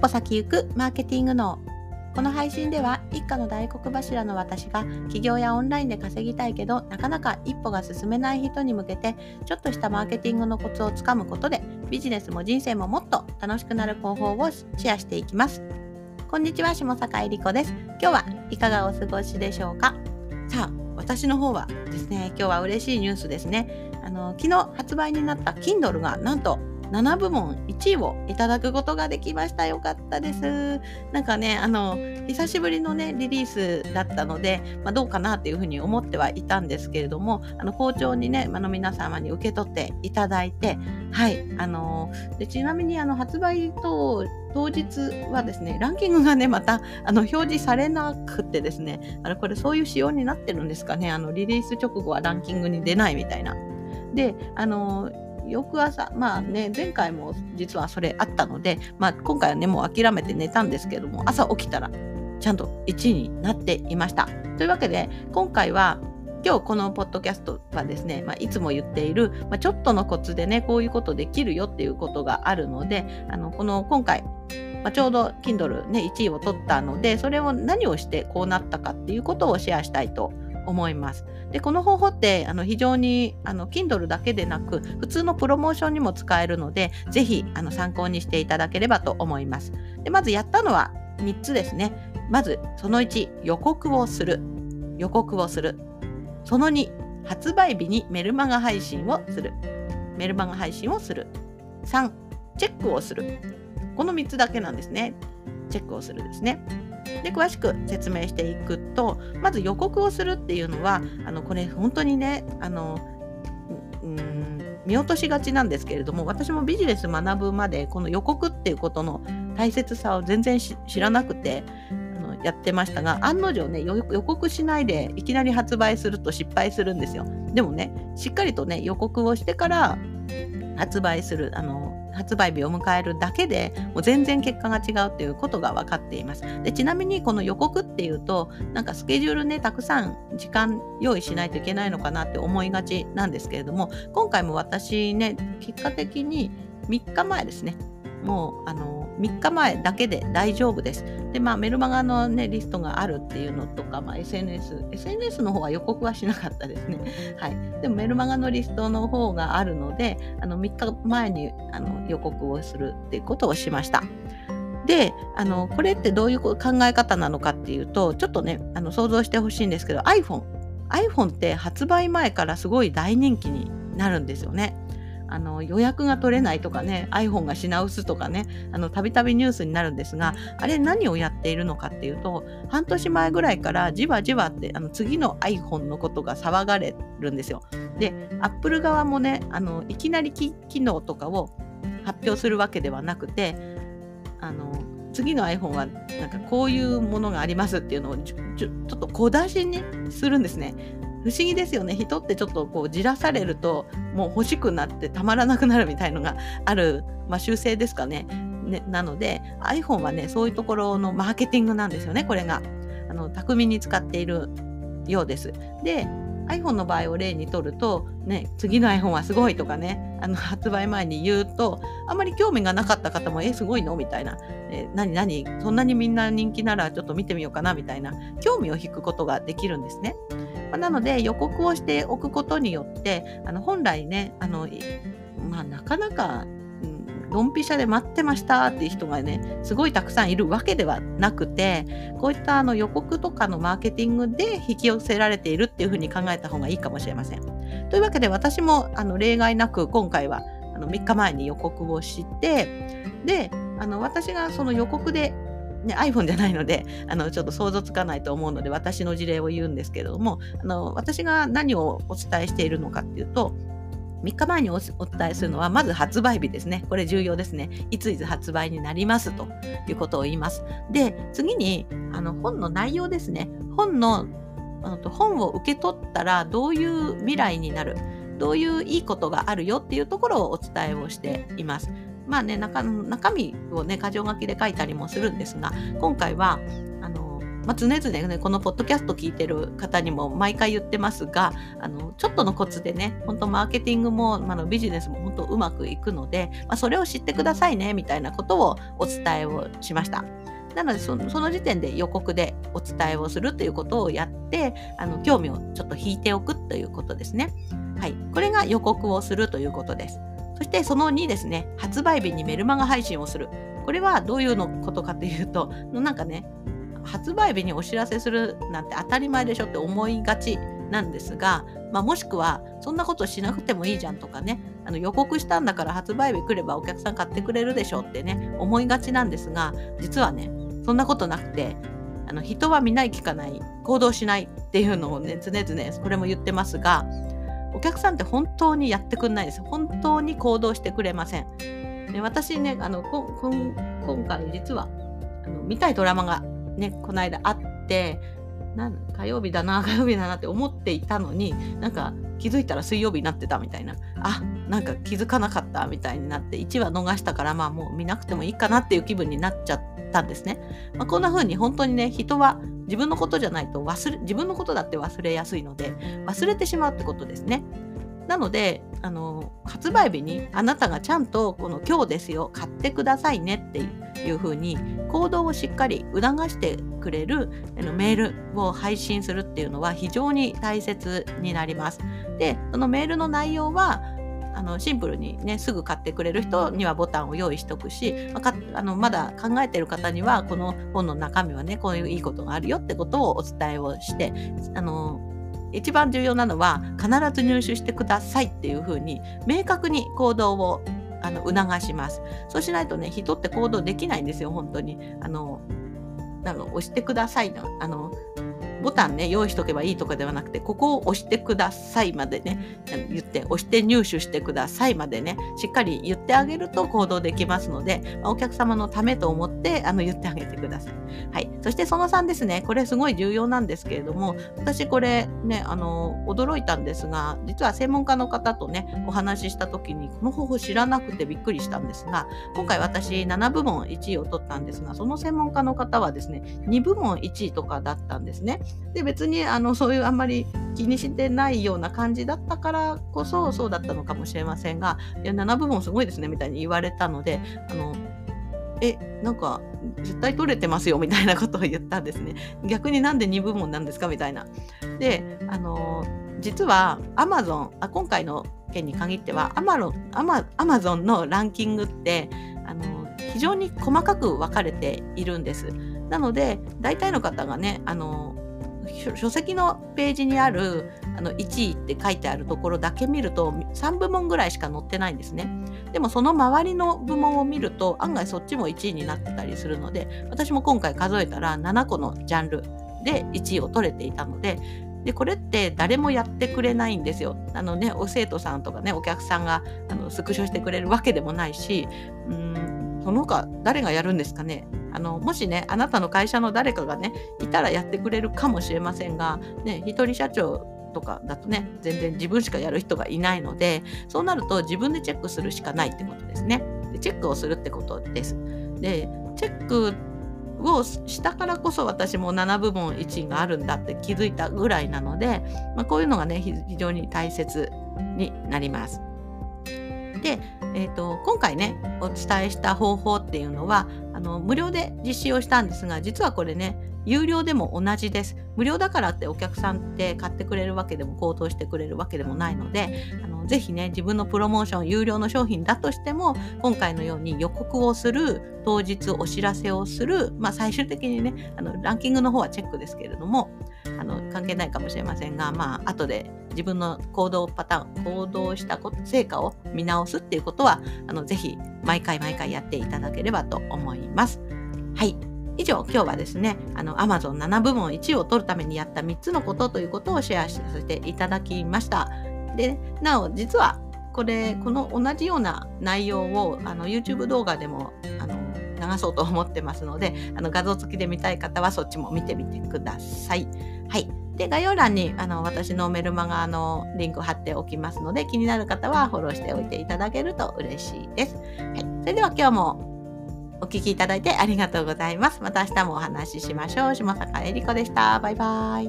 歩先行くマーケティング脳。この配信では一家の大黒柱の私が起業やオンラインで稼ぎたいけどなかなか一歩が進めない人に向けてちょっとしたマーケティングのコツをつかむことでビジネスも人生ももっと楽しくなる方法をシェアしていきます。こんにちは下坂恵理子です。今日はいかがお過ごしでしょうか？さあ私の方はですね今日は嬉しいニュースですね。あの昨日発売になった Kindle がなんと7部門1位をいただくことができました。よかったです。なんかね、あの、久しぶりのね、リリースだったので、まあ、どうかなっていうふうに思ってはいたんですけれども、あの、好調にね、あの、皆様に受け取っていただいて、はい、あの、でちなみに、あの、発売当当日はですね、ランキングがね、また、あの、表示されなくてですね、あの、これそういう仕様になってるんですかね、あの、リリース直後はランキングに出ないみたいな。で、あの、翌朝、まあね、前回も実はそれあったので、まあ今回はね、もう諦めて寝たんですけども、朝起きたらちゃんと1位になっていました。というわけで、今回は今日このポッドキャストはですね、まあ、いつも言っている、まあ、ちょっとのコツでね、こういうことできるよっていうことがあるので、あの、この今回、まあ、ちょうど Kindle ね、1位を取ったので、それを何をしてこうなったかっていうことをシェアしたいと思います。思いますでこの方法ってあの非常にあの Kindle だけでなく普通のプロモーションにも使えるのでぜひあの参考にしていただければと思います。でまずやったのは3つですね。まずその1予告をする予告をするその2発売日にメルマガ配信をするメルマガ配信をする3チェックをするこの3つだけなんですね。チェックをするですね。で詳しく説明していくとまず予告をするっていうのはあのこれ本当にねあのうん見落としがちなんですけれども私もビジネス学ぶまでこの予告っていうことの大切さを全然知らなくてあのやってましたが案の定ね予告しないでいきなり発売すると失敗するんですよ。でもねしっかりとね予告をしてから発売するあの発売日を迎えるだけでもう全然結果が違うっていうことが分かっています。でちなみにこの予告っていうとなんかスケジュールねたくさん時間用意しないといけないのかなって思いがちなんですけれども今回も私ね結果的に3日前ですねもうあの3日前だけで大丈夫です。で、まあ、メルマガの、ね、リストがあるっていうのとか、まあ、SNS、SNS の方は予告はしなかったですね。はい。でも、メルマガのリストの方があるので、あの3日前にあの予告をするっていうことをしました。であのこれってどういう考え方なのかっていうとちょっとねあの想像してほしいんですけど iPhone iPhone って発売前からすごい大人気になるんですよね。あの予約が取れないとかね iPhone が品薄とかねたびたびニュースになるんですがあれ何をやっているのかっていうと半年前ぐらいからじわじわってあの次の iPhone のことが騒がれるんですよ。で Apple 側もねあのいきなり機能とかを発表するわけではなくてあの次の iPhone はなんかこういうものがありますっていうのをちょちょっと小出しにするんですね。不思議ですよね。人ってちょっとこうじらされるともう欲しくなってたまらなくなるみたいのがある、まあ、習性ですかね。ねなので iPhone はねそういうところのマーケティングなんですよねこれが。あの巧みに使っているようです。で iPhone の場合を例にとると、ね、次の iPhone はすごいとかね、あの発売前に言うと、あまり興味がなかった方も、え、すごいの？みたいな、え、何何？そんなにみんな人気ならちょっと見てみようかなみたいな、興味を引くことができるんですね。まあ、なので予告をしておくことによってあの本来ねあの、まあ、なかなかドンピシャで待ってましたっていう人がねすごいたくさんいるわけではなくてこういったあの予告とかのマーケティングで引き寄せられているっていうふうに考えた方がいいかもしれません。というわけで私もあの例外なく今回はあの3日前に予告をしてであの私がその予告でね、iPhone じゃないのであのちょっと想像つかないと思うので私の事例を言うんですけれどもあの私が何をお伝えしているのかっていうと3日前にお伝えするのはまず発売日ですね。これ重要ですね。いついつ発売になりますということを言います。で次にあの本の内容ですね。本のあの本を受け取ったらどういう未来になるどういういいことがあるよっていうところをお伝えをしています。まあね中中身をね箇条書きで書いたりもするんですが今回はあのまあ、常々ねこのポッドキャスト聞いてる方にも毎回言ってますがあのちょっとのコツでね本当マーケティングも、まあ、のビジネスも本当うまくいくので、まあ、それを知ってくださいねみたいなことをお伝えをしました。なのでその時点で予告でお伝えをするということをやってあの興味をちょっと引いておくということですね。はい、これが予告をするということです。そしてその2ですね、発売日にメルマガ配信をする。これはどういうのことかというと、なんかね、発売日にお知らせするなんて当たり前でしょって思いがちなんですが、まあ、もしくはそんなことしなくてもいいじゃんとかねあの予告したんだから発売日来ればお客さん買ってくれるでしょってね思いがちなんですが実はねそんなことなくてあの人は見ない聞かない行動しないっていうのをね常々これも言ってますがお客さんって本当にやってくんないです本当に行動してくれません。で私ねあのここ今回実はあの見たいドラマがねこの間あってなん火曜日だな 火曜日だなって思っていたのになんか気づいたら水曜日になってたみたいなあなんか気づかなかったみたいになって1話逃したからまあもう見なくてもいいかなっていう気分になっちゃったんですね。まあ、こんな風に本当にね人は自分のことじゃないと忘れ自分のことだって忘れやすいので忘れてしまうってことですね。なのであの発売日にあなたがちゃんとこの今日ですよ買ってくださいねっていうふうに行動をしっかり促してくれるあのメールを配信するっていうのは非常に大切になります。でそのメールの内容はあのシンプルにねすぐ買ってくれる人にはボタンを用意しとくし、まあ、あのまだ考えてる方にはこの本の中身はねこういういいことがあるよってことをお伝えをしてあの一番重要なのは必ず入手してくださいっていうふうに明確に行動をあの促します。そうしないとね人って行動できないんですよ本当に。あのあの押してくださいのあのボタンね、用意しとけばいいとかではなくて、ここを押してくださいまでね、言って、押して入手してくださいまでね、しっかり言ってあげると行動できますので、お客様のためと思ってあの言ってあげてください。はい。そしてその3ですね、これすごい重要なんですけれども、私これね、あの、驚いたんですが、実は専門家の方とね、お話しした時に、この方法知らなくてびっくりしたんですが、今回私7部門1位を取ったんですが、その専門家の方はですね、2部門1位とかだったんですね。で別にあのそういうあんまり気にしてないような感じだったからこそそうだったのかもしれませんがいや7部門すごいですねみたいに言われたのであのえなんか絶対取れてますよみたいなことを言ったんですね。逆になんで2部門なんですかみたいな。であの実は Amazon あ今回の件に限っては Amazon のランキングってあの非常に細かく分かれているんです。なので大体の方がねあの書籍のページにあるあの1位って書いてあるところだけ見ると3部門ぐらいしか載ってないんですね。でもその周りの部門を見ると案外そっちも1位になってたりするので私も今回数えたら7個のジャンルで1位を取れていたのででこれって誰もやってくれないんですよ。あのね、お生徒さんとかね、お客さんがあのスクショしてくれるわけでもないし、うんその他誰がやるんですかね？あのもしねあなたの会社の誰かがねいたらやってくれるかもしれませんが、ね、一人社長とかだとね全然自分しかやる人がいないのでそうなると自分でチェックするしかないってことですね。でチェックをするってことです。でチェックをしたからこそ私も7部門1位があるんだって気づいたぐらいなので、まあ、こういうのがね非常に大切になります。で、えーと、今回ねお伝えした方法っていうのはあの無料で実施をしたんですが実はこれね有料でも同じです。無料だからってお客さんって買ってくれるわけでも高騰してくれるわけでもないので、あのぜひね、自分のプロモーション、有料の商品だとしても、今回のように予告をする、当日お知らせをする、まあ最終的にね、あのランキングの方はチェックですけれども、あの関係ないかもしれませんが、まあ後で自分の行動パターン、行動した成果を見直すっていうことは、あのぜひ毎回毎回やっていただければと思います。はい。以上、今日はですね、あの、Amazon7 部門1位を取るためにやった3つのことということをシェアさせていただきました。で、なお、実は、これ、この同じような内容を、あの、YouTube 動画でも、あの、流そうと思ってますので、あの、画像付きで見たい方はそっちも見てみてください。はい。で、概要欄にあの私のメルマガのリンク貼っておきますので、気になる方はフォローしておいていただけると嬉しいです。はい。それでは今日もお聴きいただいてありがとうございます。また明日もお話ししましょう。下坂恵里子でした。バイバイ。